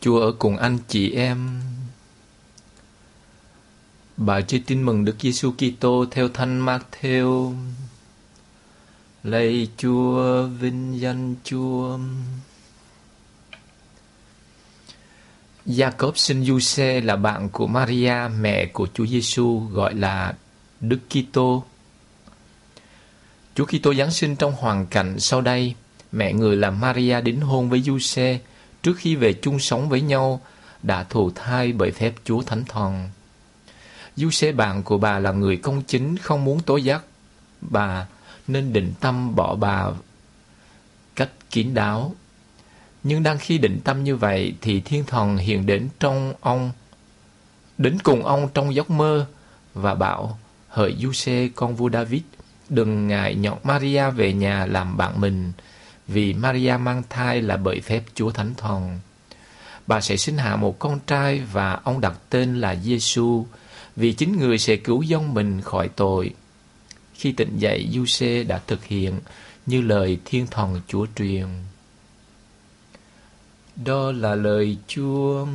Chúa ở cùng anh chị em. Bài chia tin mừng Đức Giêsu Kitô theo Thánh Matthew. Lạy Chúa, vinh danh Chúa. Jacob sinh Giuse là bạn của Maria, mẹ của Chúa Giêsu gọi là Đức Kitô. Chúa Kitô Giáng sinh trong hoàn cảnh sau đây, mẹ người là Maria đính hôn với Giuse trước khi về chung sống với nhau, đã thụ thai bởi phép Chúa Thánh Thần. Du xe bạn của bà là người công chính, không muốn tố giác bà, nên định tâm bỏ bà cách kín đáo. Nhưng đang khi định tâm như vậy, thì thiên thần hiện đến trong ông, đến cùng ông trong giấc mơ và bảo, hỡi du xe con vua David, đừng ngại nhọn Maria về nhà làm bạn mình vì Maria mang thai là bởi phép Chúa Thánh Thần. Bà sẽ sinh hạ một con trai và ông đặt tên là Giêsu vì chính người sẽ cứu dân mình khỏi tội. Khi tỉnh dậy, Giuse đã thực hiện như lời thiên thần Chúa truyền. Đó là lời Chúa.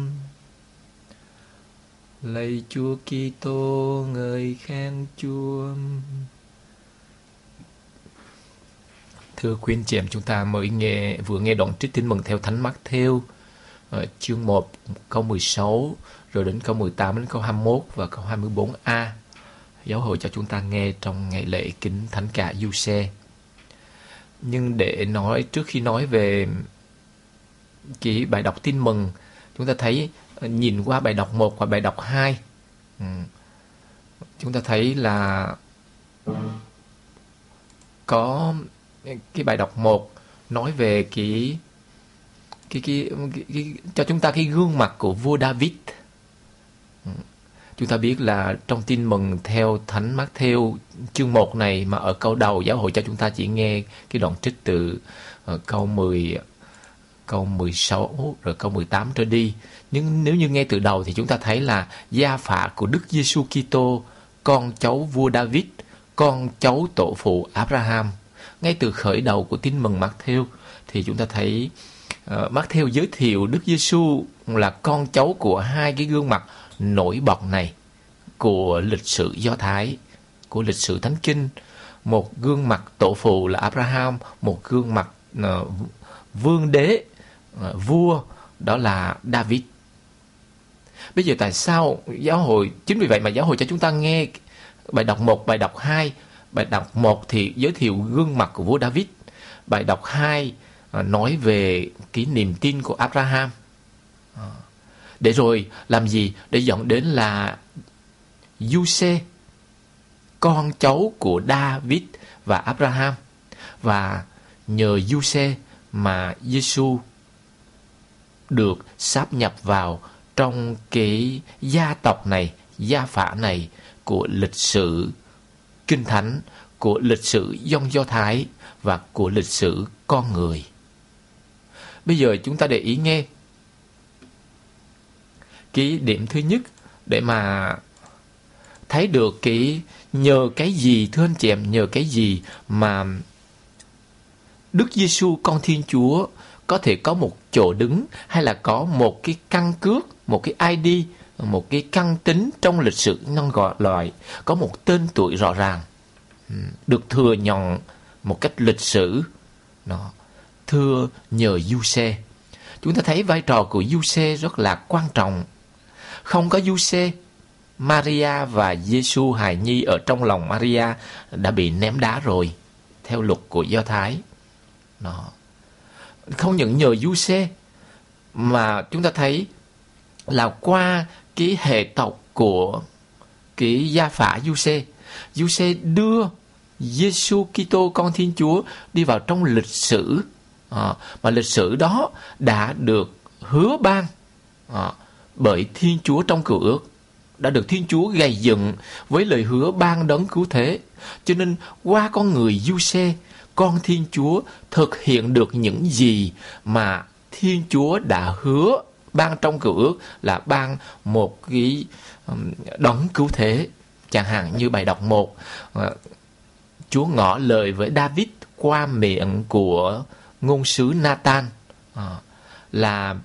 Lạy Chúa Kitô, ngợi khen Chúa. Thưa quý anh chị em, chúng ta mới nghe vừa nghe đoạn trích tin mừng theo Thánh Mắc theo uh, chương 1 câu 16 rồi đến câu 18 đến câu 21 và câu 24a. Giáo hội cho chúng ta nghe trong ngày lễ kính Thánh Cả Du Xe. Nhưng để nói trước khi nói về cái bài đọc tin mừng, chúng ta thấy ờ, nhìn qua bài đọc 1 và bài đọc 2 ừ, chúng ta thấy là có cái bài đọc 1 nói về cái cái, cái, cái, cái cho chúng ta cái gương mặt của vua David. Ừ. Chúng ta biết là trong tin mừng theo Thánh mát theo chương 1 này mà ở câu đầu giáo hội cho chúng ta chỉ nghe cái đoạn trích từ uh, câu 10 câu 16 rồi câu 18 trở đi. Nhưng nếu như nghe từ đầu thì chúng ta thấy là gia phả của Đức Giêsu Kitô, con cháu vua David, con cháu tổ phụ Abraham ngay từ khởi đầu của tin mừng Matthew thì chúng ta thấy ờ, uh, Matthew giới thiệu Đức Giêsu là con cháu của hai cái gương mặt nổi bật này của lịch sử Do Thái, của lịch sử Thánh Kinh. Một gương mặt tổ phụ là Abraham, một gương mặt uh, vương đế, uh, vua đó là David. Bây giờ tại sao giáo hội chính vì vậy mà giáo hội cho chúng ta nghe bài đọc 1, bài đọc 2 Bài đọc 1 thì giới thiệu gương mặt của vua David. Bài đọc 2 à, nói về cái niềm tin của Abraham. À, để rồi làm gì? Để dẫn đến là Giuse, con cháu của David và Abraham. Và nhờ Giuse mà Giêsu được sáp nhập vào trong cái gia tộc này, gia phả này của lịch sử kinh thánh, của lịch sử dông Do Thái và của lịch sử con người. Bây giờ chúng ta để ý nghe cái điểm thứ nhất để mà thấy được cái nhờ cái gì thưa anh chị em nhờ cái gì mà Đức Giêsu con Thiên Chúa có thể có một chỗ đứng hay là có một cái căn cước, một cái ID một cái căn tính trong lịch sử nhân loại, có một tên tuổi rõ ràng được thừa nhận một cách lịch sử. Nó thưa nhờ du xe. Chúng ta thấy vai trò của du xe rất là quan trọng. Không có du xe, Maria và Giêsu hài nhi ở trong lòng Maria đã bị ném đá rồi, theo luật của Do Thái. Nó không những nhờ du xe, mà chúng ta thấy là qua cái hệ tộc của cái gia phả Giuse. Giuse đưa Giêsu Kitô con Thiên Chúa đi vào trong lịch sử à, mà lịch sử đó đã được hứa ban à, bởi Thiên Chúa trong cựu ước đã được Thiên Chúa gầy dựng với lời hứa ban đấng cứu thế. Cho nên qua con người Giuse, con Thiên Chúa thực hiện được những gì mà Thiên Chúa đã hứa ban trong cựu ước là ban một cái đấng cứu thế. Chẳng hạn như bài đọc một ờ, Chúa ngỏ lời với David qua miệng của ngôn sứ Nathan ờ, là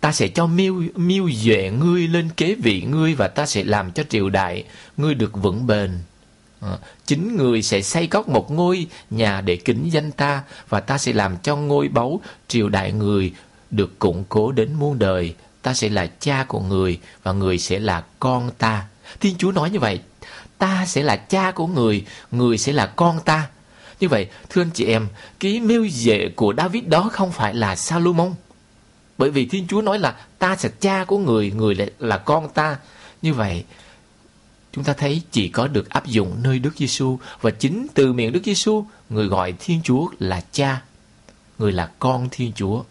ta sẽ cho miêu miêu duệ ngươi lên kế vị ngươi và ta sẽ làm cho triều đại ngươi được vững bền. À, chính người sẽ xây cất một ngôi nhà để kính danh ta và ta sẽ làm cho ngôi báu triều đại người được củng cố đến muôn đời ta sẽ là cha của người và người sẽ là con ta. Thiên chúa nói như vậy ta sẽ là cha của người người sẽ là con ta. Như vậy thưa anh chị em cái mưu dệ của david đó không phải là salomon. Bởi vì thiên chúa nói là ta sẽ cha của người người lại là con ta. Như vậy chúng ta thấy chỉ có được áp dụng nơi Đức Giêsu và chính từ miệng Đức Giêsu người gọi Thiên Chúa là cha, người là con Thiên Chúa.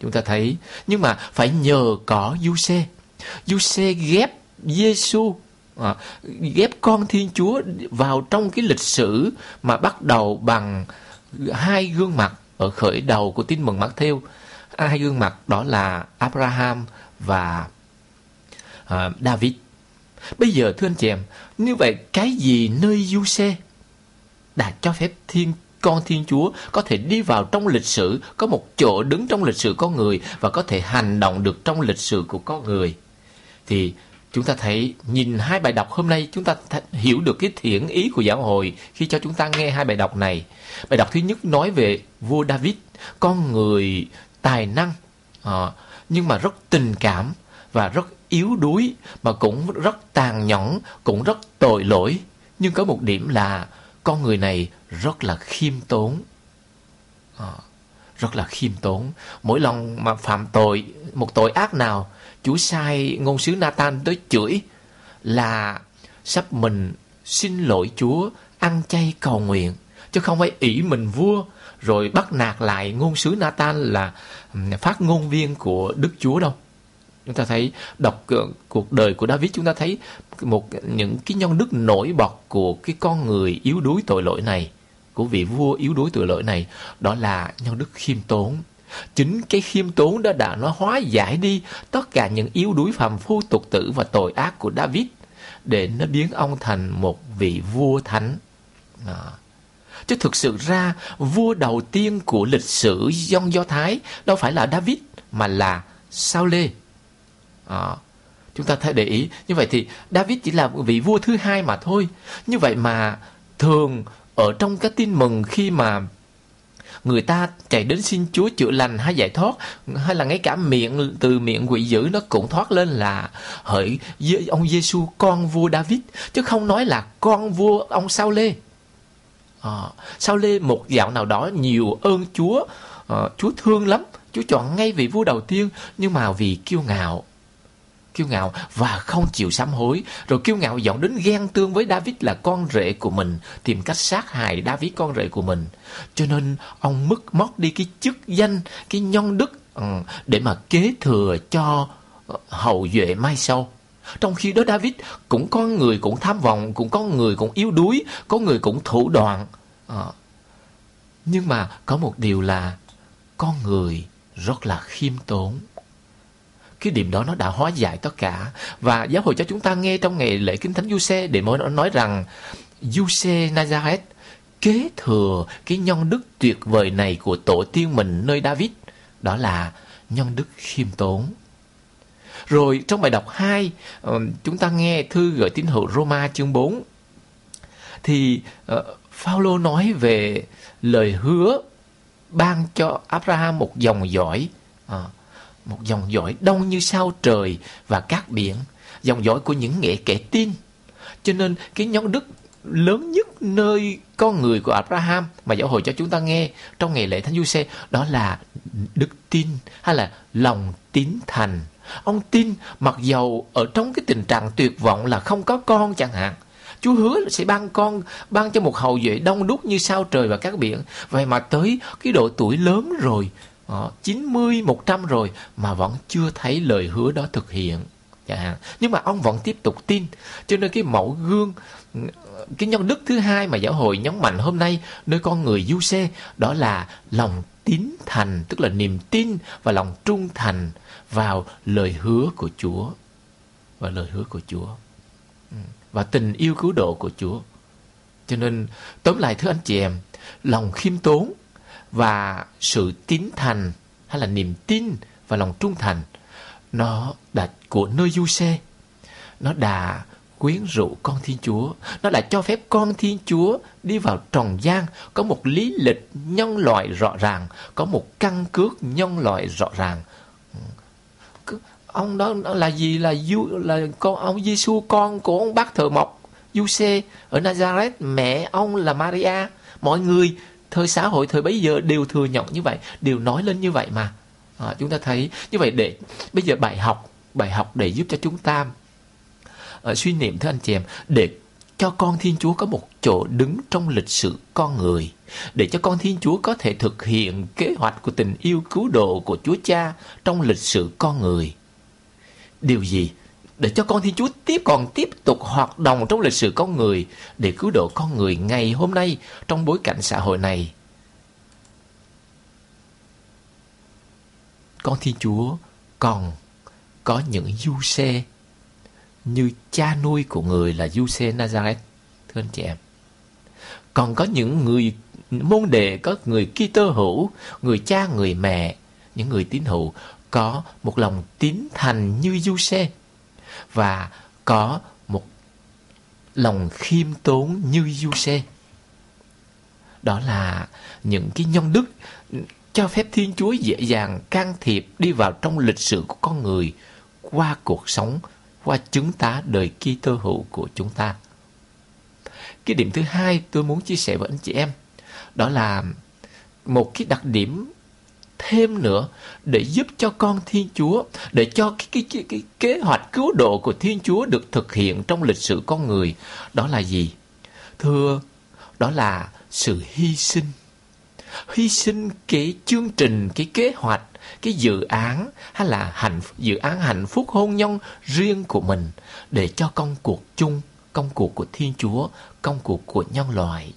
Chúng ta thấy nhưng mà phải nhờ có Giuse. Giuse ghép Giêsu à, ghép con Thiên Chúa vào trong cái lịch sử mà bắt đầu bằng hai gương mặt ở khởi đầu của tin mừng Matthew. Hai gương mặt đó là Abraham và à, David. Bây giờ thưa anh chị em, như vậy cái gì nơi du xe đã cho phép thiên con Thiên Chúa có thể đi vào trong lịch sử, có một chỗ đứng trong lịch sử con người và có thể hành động được trong lịch sử của con người. Thì chúng ta thấy nhìn hai bài đọc hôm nay chúng ta hiểu được cái thiện ý của giáo hội khi cho chúng ta nghe hai bài đọc này. Bài đọc thứ nhất nói về vua David, con người tài năng à, nhưng mà rất tình cảm và rất yếu đuối mà cũng rất tàn nhẫn, cũng rất tội lỗi. Nhưng có một điểm là con người này rất là khiêm tốn. À, rất là khiêm tốn. Mỗi lần mà phạm tội, một tội ác nào, Chúa sai ngôn sứ Nathan tới chửi là sắp mình xin lỗi Chúa, ăn chay cầu nguyện. Chứ không phải ỷ mình vua rồi bắt nạt lại ngôn sứ Nathan là phát ngôn viên của Đức Chúa đâu chúng ta thấy đọc cuộc đời của David, chúng ta thấy một những cái nhân đức nổi bật của cái con người yếu đuối tội lỗi này, của vị vua yếu đuối tội lỗi này, đó là nhân đức khiêm tốn chính cái khiêm tốn đó đã nó hóa giải đi tất cả những yếu đuối phàm phu, tục tử và tội ác của David, để nó biến ông thành một vị vua thánh à. chứ thực sự ra, vua đầu tiên của lịch sử dân do thái đâu phải là David, mà là Sao Lê à, chúng ta thấy để ý. Như vậy thì David chỉ là vị vua thứ hai mà thôi. Như vậy mà thường ở trong các tin mừng khi mà người ta chạy đến xin Chúa chữa lành hay giải thoát hay là ngay cả miệng từ miệng quỷ dữ nó cũng thoát lên là hỡi ông Giêsu con vua David. Chứ không nói là con vua ông Sao Lê à, ờ, Sao Lê một dạo nào đó nhiều ơn Chúa à, Chúa thương lắm. Chúa chọn ngay vị vua đầu tiên nhưng mà vì kiêu ngạo kiêu ngạo và không chịu sám hối. Rồi kiêu ngạo dọn đến ghen tương với David là con rể của mình, tìm cách sát hại David con rể của mình. Cho nên ông mất mất đi cái chức danh, cái nhân đức ừ, để mà kế thừa cho ờ, hậu duệ mai sau. Trong khi đó David cũng có người cũng tham vọng, cũng có người cũng yếu đuối, có người cũng thủ đoạn. À, nhưng mà có một điều là con người rất là khiêm tốn cái điểm đó nó đã hóa giải tất cả. Và giáo hội cho chúng ta nghe trong ngày lễ kinh thánh Giuse để mới nói rằng Giuse Nazareth kế thừa cái nhân đức tuyệt vời này của tổ tiên mình nơi David đó là nhân đức khiêm tốn. Rồi trong bài đọc 2 ờ, chúng ta nghe thư gửi tín hữu Roma chương 4 thì ờ, Phaolô nói về lời hứa ban cho Abraham một dòng dõi. À, một dòng dõi đông như sao trời và cát biển, dòng dõi của những nghệ kẻ tin. Cho nên cái nhóm đức lớn nhất nơi con người của Abraham mà giáo hội cho chúng ta nghe trong ngày lễ Thánh Du Xe đó là đức tin hay là lòng tín thành. Ông tin mặc dầu ở trong cái tình trạng tuyệt vọng là không có con chẳng hạn. Chúa hứa sẽ ban con, ban cho một hậu duệ đông đúc như sao trời và các biển. Vậy mà tới cái độ tuổi lớn rồi, đó, 90, 100 rồi mà vẫn chưa thấy lời hứa đó thực hiện. Dạ. Nhưng mà ông vẫn tiếp tục tin. Cho nên cái mẫu gương cái nhân đức thứ hai mà giáo hội nhấn mạnh hôm nay nơi con người du xe đó là lòng tín thành tức là niềm tin và lòng trung thành vào lời hứa của Chúa. Và lời hứa của Chúa. Ừ. Và tình yêu cứu độ của Chúa. Cho nên tóm lại thưa anh chị em lòng khiêm tốn và sự tín thành hay là niềm tin và lòng trung thành nó đã của nơi du xe nó đã quyến rũ con Thiên Chúa. Nó đã cho phép con Thiên Chúa đi vào trần gian, có một lý lịch nhân loại rõ ràng, có một căn cước nhân loại rõ ràng. Ông đó là gì là du là con ông Giêsu con của ông bác thợ mộc Giuse ở Nazareth, mẹ ông là Maria. Mọi người thời xã hội thời bấy giờ đều thừa nhận như vậy, đều nói lên như vậy mà. À, chúng ta thấy như vậy để bây giờ bài học bài học để giúp cho chúng ta à, suy niệm thưa anh chị em để cho con Thiên Chúa có một chỗ đứng trong lịch sử con người để cho con Thiên Chúa có thể thực hiện kế hoạch của tình yêu cứu độ của Chúa Cha trong lịch sử con người. Điều gì? Để cho con Thiên Chúa tiếp còn tiếp tục hoạt động trong lịch sử con người để cứu độ con người ngày hôm nay trong bối cảnh xã hội này. Con Thiên Chúa còn có những du xe như cha nuôi của người là du xe Nazareth, thưa anh chị em. Còn có những người môn đệ, có người Kitô hữu, người cha, người mẹ, những người tín hữu có một lòng tín thành như du xe và có một lòng khiêm tốn như du xe Đó là những cái nhân đức cho phép Thiên Chúa dễ dàng can thiệp đi vào trong lịch sử của con người qua cuộc sống, qua chứng tá đời Kitô hữu của chúng ta. Cái điểm thứ hai tôi muốn chia sẻ với anh chị em, đó là một cái đặc điểm thêm nữa để giúp cho con Thiên Chúa, để cho cái, cái, cái, cái kế hoạch cứu độ của Thiên Chúa được thực hiện trong lịch sử con người. Đó là gì? Thưa, đó là sự hy sinh. Hy sinh cái chương trình, cái kế hoạch cái dự án hay là hạnh dự án hạnh phúc hôn nhân riêng của mình để cho công cuộc chung, công cuộc của Thiên Chúa, công cuộc của nhân loại.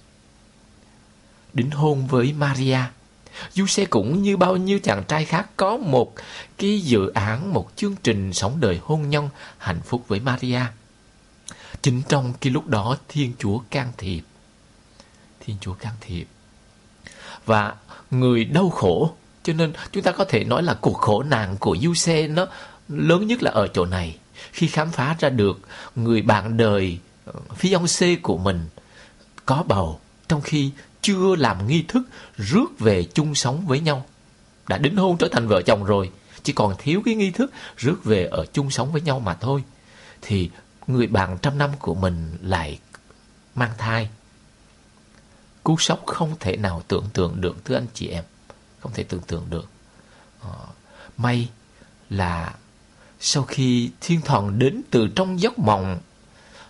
Đính hôn với Maria, Giuse cũng như bao nhiêu chàng trai khác có một cái dự án, một chương trình sống đời hôn nhân hạnh phúc với Maria. Chính trong cái lúc đó Thiên Chúa can thiệp. Thiên Chúa can thiệp. Và người đau khổ cho nên chúng ta có thể nói là cuộc khổ nạn của Giuse nó lớn nhất là ở chỗ này. Khi khám phá ra được người bạn đời ờ, phi ông C của mình có bầu trong khi chưa làm nghi thức rước về chung sống với nhau. Đã đính hôn trở thành vợ chồng rồi, chỉ còn thiếu cái nghi thức rước về ở chung sống với nhau mà thôi. Thì người bạn trăm năm của mình lại mang thai. Cú sốc không thể nào tưởng tượng được thưa anh chị em không thể tưởng tượng được ờ, may là sau khi thiên thần đến từ trong giấc mộng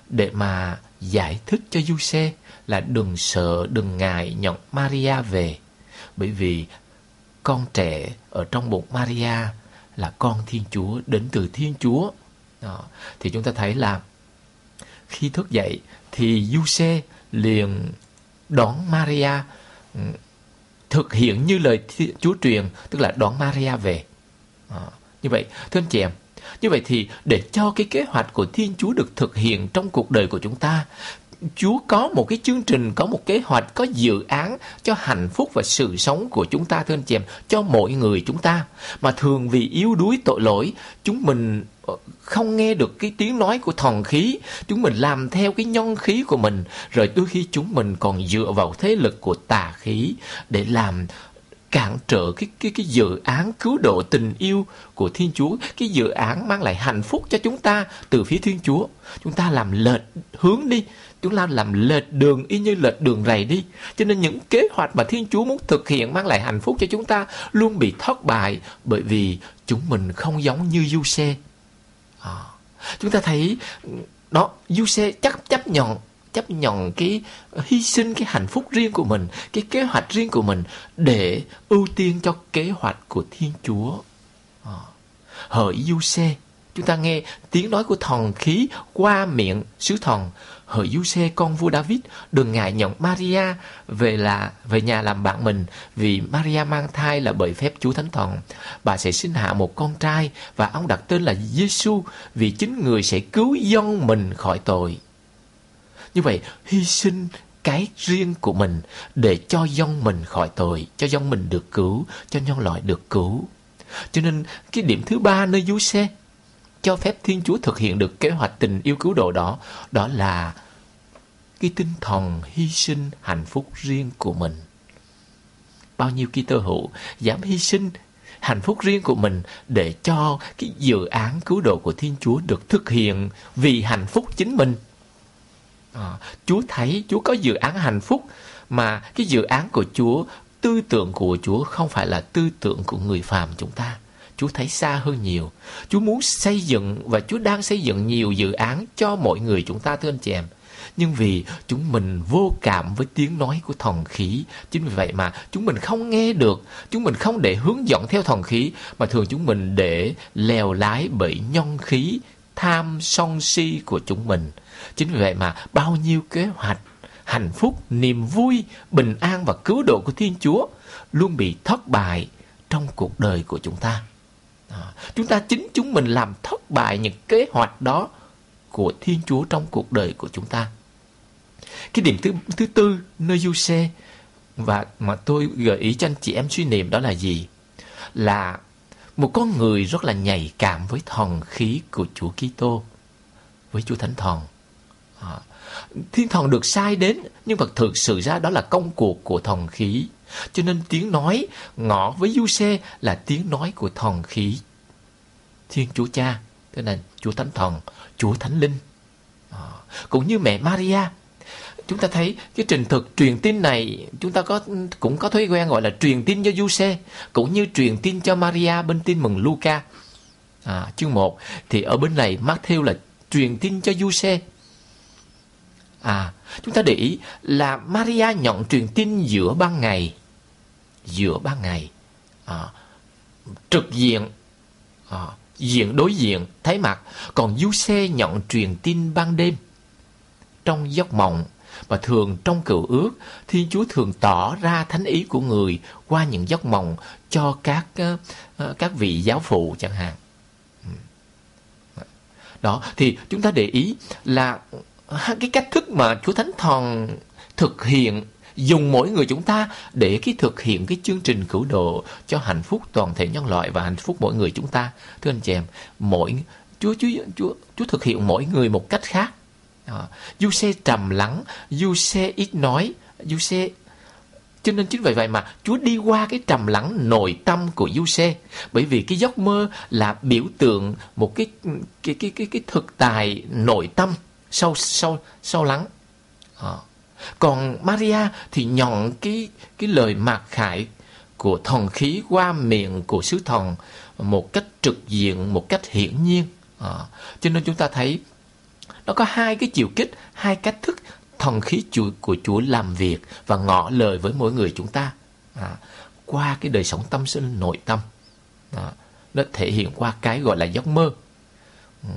để mà giải thích cho du xe là đừng sợ đừng ngại nhận Maria về bởi vì con trẻ ở trong bụng Maria là con Thiên Chúa đến từ Thiên Chúa đó. thì chúng ta thấy là khi thức dậy thì du xe liền đón Maria ừ, thực hiện như lời Chúa truyền, tức là đón Maria về. À, như vậy, thưa anh chị em, như vậy thì để cho cái kế hoạch của Thiên Chúa được thực hiện trong cuộc đời của chúng ta, Chúa có một cái chương trình, có một kế hoạch, có dự án cho hạnh phúc và sự sống của chúng ta thưa anh chị em, cho mỗi người chúng ta. Mà thường vì yếu đuối tội lỗi, chúng mình ờ, không nghe được cái tiếng nói của thần khí, chúng mình làm theo cái nhân khí của mình, rồi đôi khi chúng mình còn dựa vào thế lực của tà khí để làm cản trở cái cái cái dự án cứu độ tình yêu của Thiên Chúa, cái dự án mang lại hạnh phúc cho chúng ta từ phía Thiên Chúa. Chúng ta làm lệch hướng đi, chúng ta làm lệch đường y như lệch đường rầy đi. Cho nên những kế hoạch mà Thiên Chúa muốn thực hiện mang lại hạnh phúc cho chúng ta luôn bị thất bại bởi vì chúng mình không giống như du xe. À, chúng ta thấy đó, du xe chắc chấp nhận chấp nhận cái hy sinh cái hạnh phúc riêng của mình, cái kế hoạch riêng của mình để ưu tiên cho kế hoạch của Thiên Chúa. À, hỡi du xe, chúng ta nghe tiếng nói của thần khí qua miệng sứ thần. Hỡi du xe con vua David đừng ngại nhận Maria về là về nhà làm bạn mình vì Maria mang thai là bởi phép Chúa Thánh Thần. Bà sẽ sinh hạ một con trai và ông đặt tên là Giêsu vì chính người sẽ cứu dân mình khỏi tội như vậy, hy sinh cái riêng của mình để cho dân mình khỏi tội, cho dân mình được cứu, cho nhân loại được cứu. Cho nên cái điểm thứ ba nơi du xe cho phép Thiên Chúa thực hiện được kế hoạch tình yêu cứu độ đó, đó là cái tinh thần hy sinh hạnh phúc riêng của mình. Bao nhiêu Kitô hữu dám hy sinh hạnh phúc riêng của mình để cho cái dự án cứu độ của Thiên Chúa được thực hiện vì hạnh phúc chính mình. À, Chúa thấy Chúa có dự án hạnh phúc mà cái dự án của Chúa, tư tưởng của Chúa không phải là tư tưởng của người phàm chúng ta. Chúa thấy xa hơn nhiều. Chúa muốn xây dựng và Chúa đang xây dựng nhiều dự án cho mọi người chúng ta thưa anh chị em. Nhưng vì chúng mình vô cảm với tiếng nói của thần khí Chính vì vậy mà chúng mình không nghe được Chúng mình không để hướng dẫn theo thần khí Mà thường chúng mình để lèo lái bởi nhân khí Tham song si của chúng mình Chính vì vậy mà bao nhiêu kế hoạch Hạnh phúc, niềm vui, bình an và cứu độ của Thiên Chúa Luôn bị thất bại trong cuộc đời của chúng ta à, Chúng ta chính chúng mình làm thất bại những kế hoạch đó của Thiên Chúa trong cuộc đời của chúng ta. Cái điểm thứ thứ tư nơi du xe và mà tôi gợi ý cho anh chị em suy niệm đó là gì? Là một con người rất là nhạy cảm với thần khí của Chúa Kitô, với Chúa Thánh Thần. À, thiên thần được sai đến nhưng mà thực sự ra đó là công cuộc của thần khí. Cho nên tiếng nói ngõ với du xe là tiếng nói của thần khí. Thiên Chúa Cha, tức là Chúa Thánh Thần, Chúa Thánh Linh. À, cũng như mẹ Maria chúng ta thấy cái trình thực truyền tin này chúng ta có cũng có thói quen gọi là truyền tin cho Giuse cũng như truyền tin cho Maria bên tin mừng Luca. À, chương 1 thì ở bên này Matthew là truyền tin cho Giuse. À chúng ta để ý là Maria nhận truyền tin giữa ban ngày giữa ban ngày. À, trực diện à, diện đối diện thấy mặt. Còn Giuse nhận truyền tin ban đêm trong giấc mộng và thường trong cựu ước, Thiên Chúa thường tỏ ra thánh ý của người qua những giấc mộng cho các ờ, ờ, các vị giáo phụ chẳng hạn. Đó, thì chúng ta để ý là cái cách thức mà Chúa Thánh Thần thực hiện dùng mỗi người chúng ta để cái thực hiện cái chương trình cứu độ cho hạnh phúc toàn thể nhân loại và hạnh phúc mỗi người chúng ta thưa anh chị em mỗi Chúa Chúa Chúa Chúa thực hiện mỗi người một cách khác à, du xe trầm lắng du xe ít nói du xe cho nên chính vì vậy mà Chúa đi qua cái trầm lắng nội tâm của du xe bởi vì cái giấc mơ là biểu tượng một cái cái cái cái cái thực tài nội tâm sâu sâu sâu lắng à. còn Maria thì nhận cái cái lời mạc khải của thần khí qua miệng của sứ thần một cách trực diện một cách hiển nhiên à. cho nên chúng ta thấy nó có hai cái chiều kích, hai cách thức thần khí chúa, của Chúa làm việc và ngỏ lời với mỗi người chúng ta à, qua cái đời sống tâm sinh nội tâm. À, nó thể hiện qua cái gọi là giấc mơ, ừ,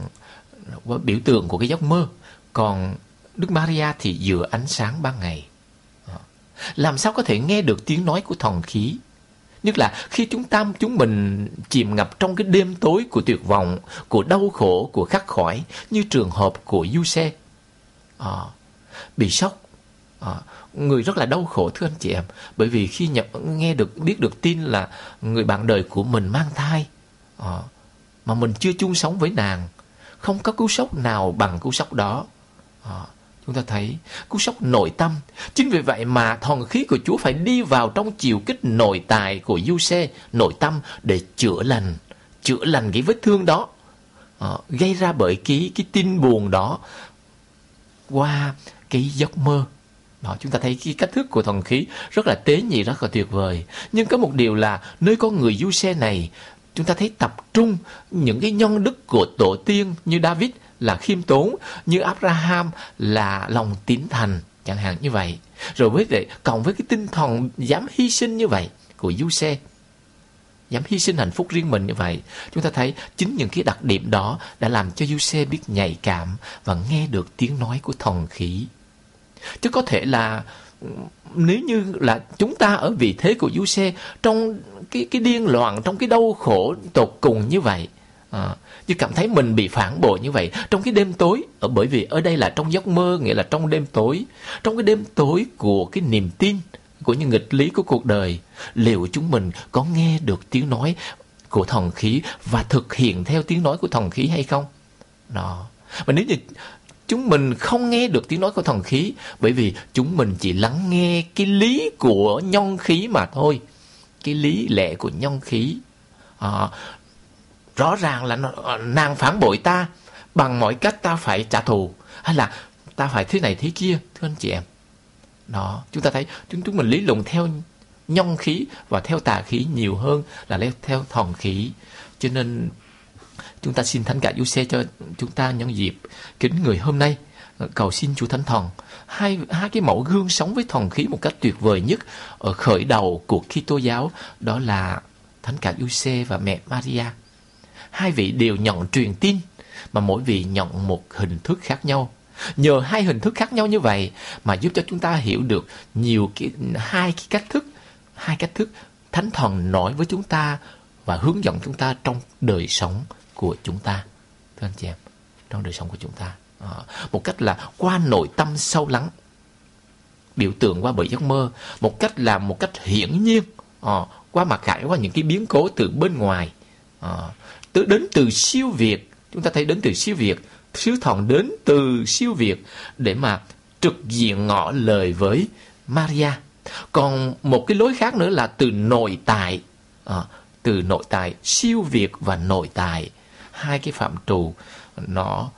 qua biểu tượng của cái giấc mơ. Còn Đức Maria thì dựa ánh sáng ban ngày. À, làm sao có thể nghe được tiếng nói của thần khí Nhất là khi chúng ta chúng mình chìm ngập trong cái đêm tối của tuyệt vọng, của đau khổ, của khắc khỏi như trường hợp của du xe. À, bị sốc. À, người rất là đau khổ thưa anh chị em. Bởi vì khi nhập nghe được biết được tin là người bạn đời của mình mang thai à, mà mình chưa chung sống với nàng không có cú sốc nào bằng cú sốc đó. À, Chúng ta thấy cú sốc nội tâm. Chính vì vậy mà thần khí của Chúa phải đi vào trong chiều kích nội tài của du xe, nội tâm để chữa lành, chữa lành cái vết thương đó. À, gây ra bởi cái, cái tin buồn đó qua cái giấc mơ. Đó, chúng ta thấy cái cách thức của thần khí rất là tế nhị, rất là tuyệt vời. Nhưng có một điều là nơi con người du xe này, chúng ta thấy tập trung những cái nhân đức của tổ tiên như David là khiêm tốn, như Abraham là lòng tín thành, chẳng hạn như vậy. Rồi với vậy cộng với cái tinh thần dám hy sinh như vậy của du xe dám hy sinh hạnh phúc riêng mình như vậy, chúng ta thấy chính những cái đặc điểm đó đã làm cho du xe biết nhạy cảm và nghe được tiếng nói của thần khí. Chứ có thể là, nếu như là chúng ta ở vị thế của du xe trong cái cái điên loạn, trong cái đau khổ tột cùng như vậy à, như cảm thấy mình bị phản bội như vậy. Trong cái đêm tối ở bởi vì ở đây là trong giấc mơ nghĩa là trong đêm tối. Trong cái đêm tối của cái niềm tin của những nghịch lý của cuộc đời liệu chúng mình có nghe được tiếng nói của thần khí và thực hiện theo tiếng nói của thần khí hay không? Đó. Và nếu như chúng mình không nghe được tiếng nói của thần khí bởi vì chúng mình chỉ lắng nghe cái lý của nhân khí mà thôi. Cái lý lẽ của nhân khí. À, rõ ràng là ờ, nàng phản bội ta, bằng mọi cách ta phải trả thù. Hay là ta phải thế này thế kia, thưa anh chị em. Đó, chúng ta thấy, chúng chúng mình lý luận theo nhông khí và theo tà khí nhiều hơn là theo thòng khí. Cho nên chúng ta xin thánh cả du xe cho chúng ta nhân dịp kính người hôm nay ờ, cầu xin Chúa Thánh Thần. Hai hai cái mẫu gương sống với thần khí một cách tuyệt vời nhất ở khởi đầu của Kitô giáo, đó là Thánh cả Giuse và mẹ Maria. Hai vị đều nhận truyền tin mà mỗi vị nhận một hình thức khác nhau. Nhờ hai hình thức khác nhau như vậy mà giúp cho chúng ta hiểu được nhiều cái hai cái cách thức, hai cách thức Thánh Thần nói với chúng ta và hướng dẫn chúng ta trong đời sống của chúng ta. Thưa anh chị em, trong đời sống của chúng ta. À, một cách là qua nội tâm sâu lắng biểu tượng qua bởi giấc mơ một cách là một cách hiển nhiên à, qua mặt khải qua những cái biến cố từ bên ngoài à, từ đến từ siêu việt. Chúng ta thấy đến từ siêu việt. Sứ thần đến từ siêu việt để mà trực diện ngỏ lời với Maria. Còn một cái lối khác nữa là từ nội tại. À, từ nội tại siêu việt và nội tại. Hai cái phạm trù nó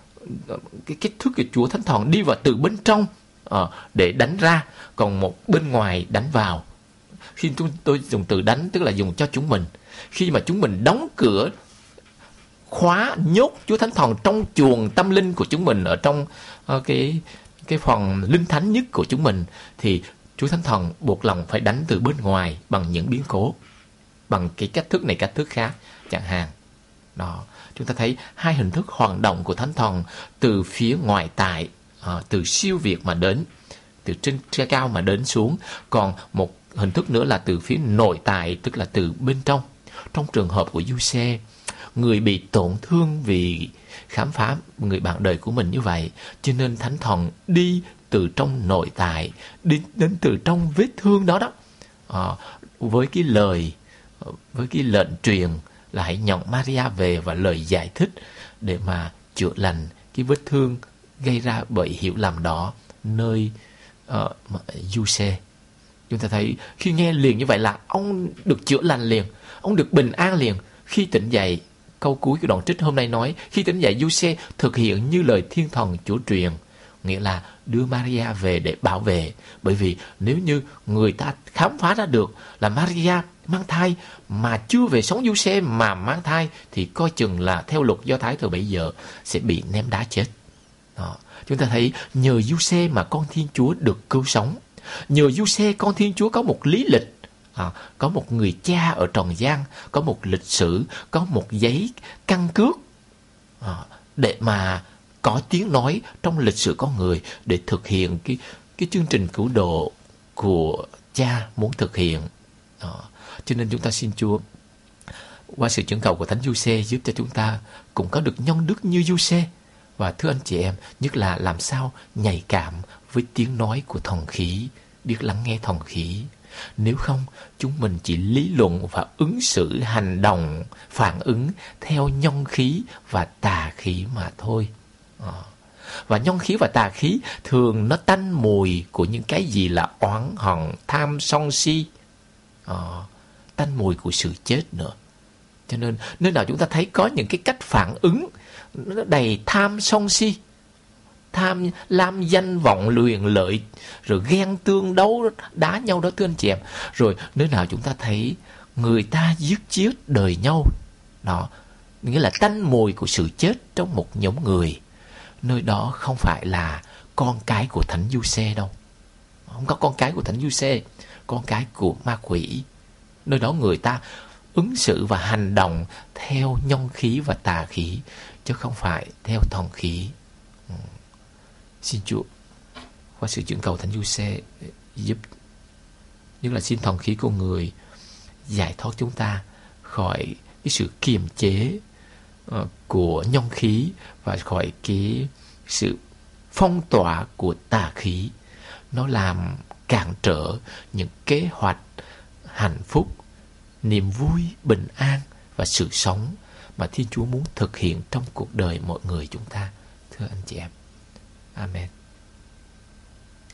cái kích thước của Chúa Thánh Thần đi vào từ bên trong à, để đánh ra. Còn một bên ngoài đánh vào. Khi chúng tôi dùng từ đánh tức là dùng cho chúng mình. Khi mà chúng mình đóng cửa khóa nhốt Chúa Thánh Thần trong chuồng tâm linh của chúng mình ở trong uh, cái cái phần linh thánh nhất của chúng mình thì Chúa Thánh Thần buộc lòng phải đánh từ bên ngoài bằng những biến cố bằng cái cách thức này cách thức khác chẳng hạn. Đó chúng ta thấy hai hình thức hoạt động của thánh thần từ phía ngoài tại à, từ siêu việt mà đến từ trên cao mà đến xuống. Còn một hình thức nữa là từ phía nội tại tức là từ bên trong. Trong trường hợp của du xe người bị tổn thương vì khám phá người bạn đời của mình như vậy cho nên thánh thần đi từ trong nội tại đi đến từ trong vết thương đó đó à, với cái lời với cái lệnh truyền là hãy nhận Maria về và lời giải thích để mà chữa lành cái vết thương gây ra bởi hiểu lầm đó nơi ờ, uh, xe Chúng ta thấy khi nghe liền như vậy là ông được chữa lành liền, ông được bình an liền. Khi tỉnh dậy, câu cuối của đoạn trích hôm nay nói, khi tỉnh dậy Giuse thực hiện như lời thiên thần chủ truyền, nghĩa là đưa Maria về để bảo vệ. Bởi vì nếu như người ta khám phá ra được là Maria mang thai mà chưa về sống du xe mà mang thai thì coi chừng là theo luật do thái thời bấy giờ sẽ bị ném đá chết đó. chúng ta thấy nhờ du xe mà con thiên chúa được cứu sống nhờ du xe con thiên chúa có một lý lịch à, có một người cha ở trần gian có một lịch sử có một giấy căn cước à, để mà có tiếng nói trong lịch sử con người để thực hiện cái cái chương trình cứu độ của cha muốn thực hiện À, Cho nên chúng ta xin Chúa qua sự chứng cầu của Thánh Giuse giúp cho chúng ta cũng có được nhân đức như Giuse Và thưa anh chị em, nhất là làm sao nhạy cảm với tiếng nói của thần khí, biết lắng nghe thần khí. Nếu không, chúng mình chỉ lý luận và ứng xử hành động, phản ứng theo nhân khí và tà khí mà thôi. À. Và nhân khí và tà khí thường nó tanh mùi của những cái gì là oán hận, tham sân si. À tanh mùi của sự chết nữa cho nên nơi nào chúng ta thấy có những cái cách phản ứng nó đầy tham sân si tham lam danh vọng luyền lợi, rồi ghen tương đấu đá nhau đó, thưa anh chị em. Rồi nơi nào chúng ta thấy người ta giết chết đời nhau, đó, nghĩa là tanh mùi của sự chết trong một nhóm người, nơi đó không phải là con cái của thánh du xe đâu. Không có con cái của thánh du xe con cái của ma quỷ. Nơi đó người ta ứng xử và hành động theo nhân khí và tà khí, chứ không phải theo thần khí. Ừ xin chúa qua sự chuyển cầu thánh du xe eh, giúp, nhất là xin thần khí của người giải thoát chúng ta khỏi cái sự kiềm chế ờ, của nhân khí và khỏi cái sự phong tỏa của tà khí nó làm cản trở những kế hoạch hạnh phúc, niềm vui, bình an và sự sống mà Thiên Chúa muốn thực hiện trong cuộc đời mọi người chúng ta. Thưa anh chị em. Amen.